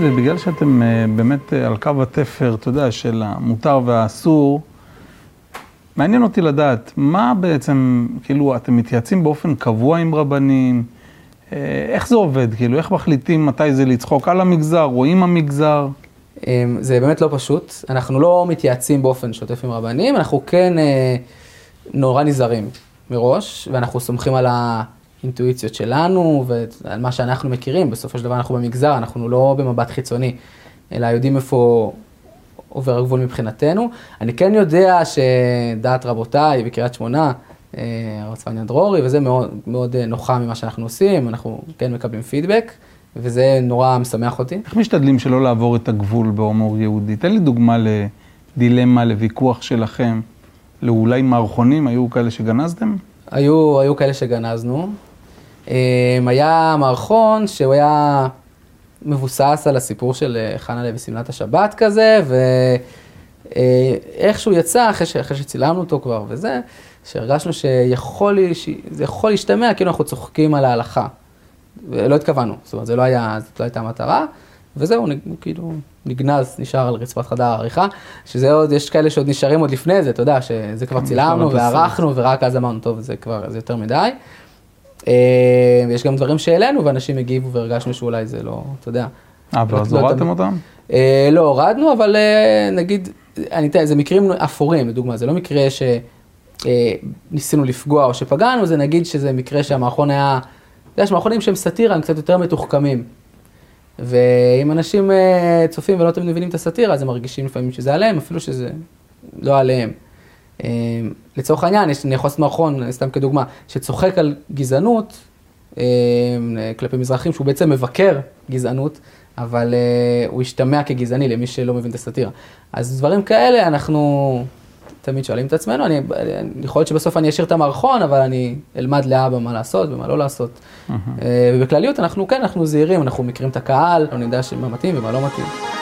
בגלל שאתם אה, באמת אה, על קו התפר, אתה יודע, של המותר והאסור, מעניין אותי לדעת, מה בעצם, כאילו, אתם מתייעצים באופן קבוע עם רבנים? אה, איך זה עובד? כאילו, איך מחליטים מתי זה לצחוק על המגזר או עם המגזר? אמ, זה באמת לא פשוט. אנחנו לא מתייעצים באופן שוטף עם רבנים, אנחנו כן נורא נזהרים מראש, ואנחנו סומכים על האינטואיציות שלנו ועל מה שאנחנו מכירים. בסופו של דבר אנחנו במגזר, אנחנו לא במבט חיצוני, אלא יודעים איפה עובר הגבול מבחינתנו. אני כן יודע שדעת רבותיי בקריית שמונה, אה, הרב צפניה דרורי, וזה מאוד, מאוד אה, נוחה ממה שאנחנו עושים, אנחנו כן מקבלים פידבק. וזה נורא משמח אותי. איך משתדלים שלא לעבור את הגבול בהומור יהודי? תן לי דוגמה לדילמה, לוויכוח שלכם. לאולי מערכונים, היו כאלה שגנזתם? היו, היו כאלה שגנזנו. אמ, היה מערכון שהוא היה מבוסס על הסיפור של אה, חנה לוי שמלת השבת כזה, ואיכשהו אה, יצא, אחרי, ש... אחרי שצילמנו אותו כבר וזה, שהרגשנו שיכול, שזה יכול להשתמע כאילו אנחנו צוחקים על ההלכה. ולא התכוונו, זאת אומרת, זה לא היה, זאת לא הייתה המטרה, וזהו, הוא כאילו נגנז, נשאר על רצפת חדר העריכה, שזה עוד, יש כאלה שעוד נשארים עוד לפני זה, אתה יודע, שזה כבר צילמנו וערכנו, ורק אז אמרנו, טוב, זה כבר, זה יותר מדי. אה, יש גם דברים שהעלינו, ואנשים הגיבו והרגשנו שאולי זה לא, אתה יודע. אה, ואז לא הורדתם אותם? אה, לא הורדנו, אבל אה, נגיד, אני אתן, זה מקרים אפורים, לדוגמה, זה לא מקרה שניסינו לפגוע או שפגענו, זה נגיד שזה מקרה שהמערכון היה... יש מערכונים שהם סאטירה, הם קצת יותר מתוחכמים. ואם אנשים צופים ולא תמיד מבינים את הסאטירה, אז הם מרגישים לפעמים שזה עליהם, אפילו שזה לא עליהם. אה, לצורך העניין, אני יכול לעשות מערכון, סתם כדוגמה, שצוחק על גזענות אה, כלפי מזרחים, שהוא בעצם מבקר גזענות, אבל הוא השתמע כגזעני למי שלא מבין את הסאטירה. אז דברים כאלה אנחנו תמיד שואלים את עצמנו, אני, יכול להיות שבסוף אני אשאיר את המערכון, אבל אני אלמד לאבא מה לעשות ומה לא לעשות. ובכלליות אנחנו, כן, אנחנו זהירים, אנחנו מכירים את הקהל, אנחנו נדע מה מתאים ומה לא מתאים.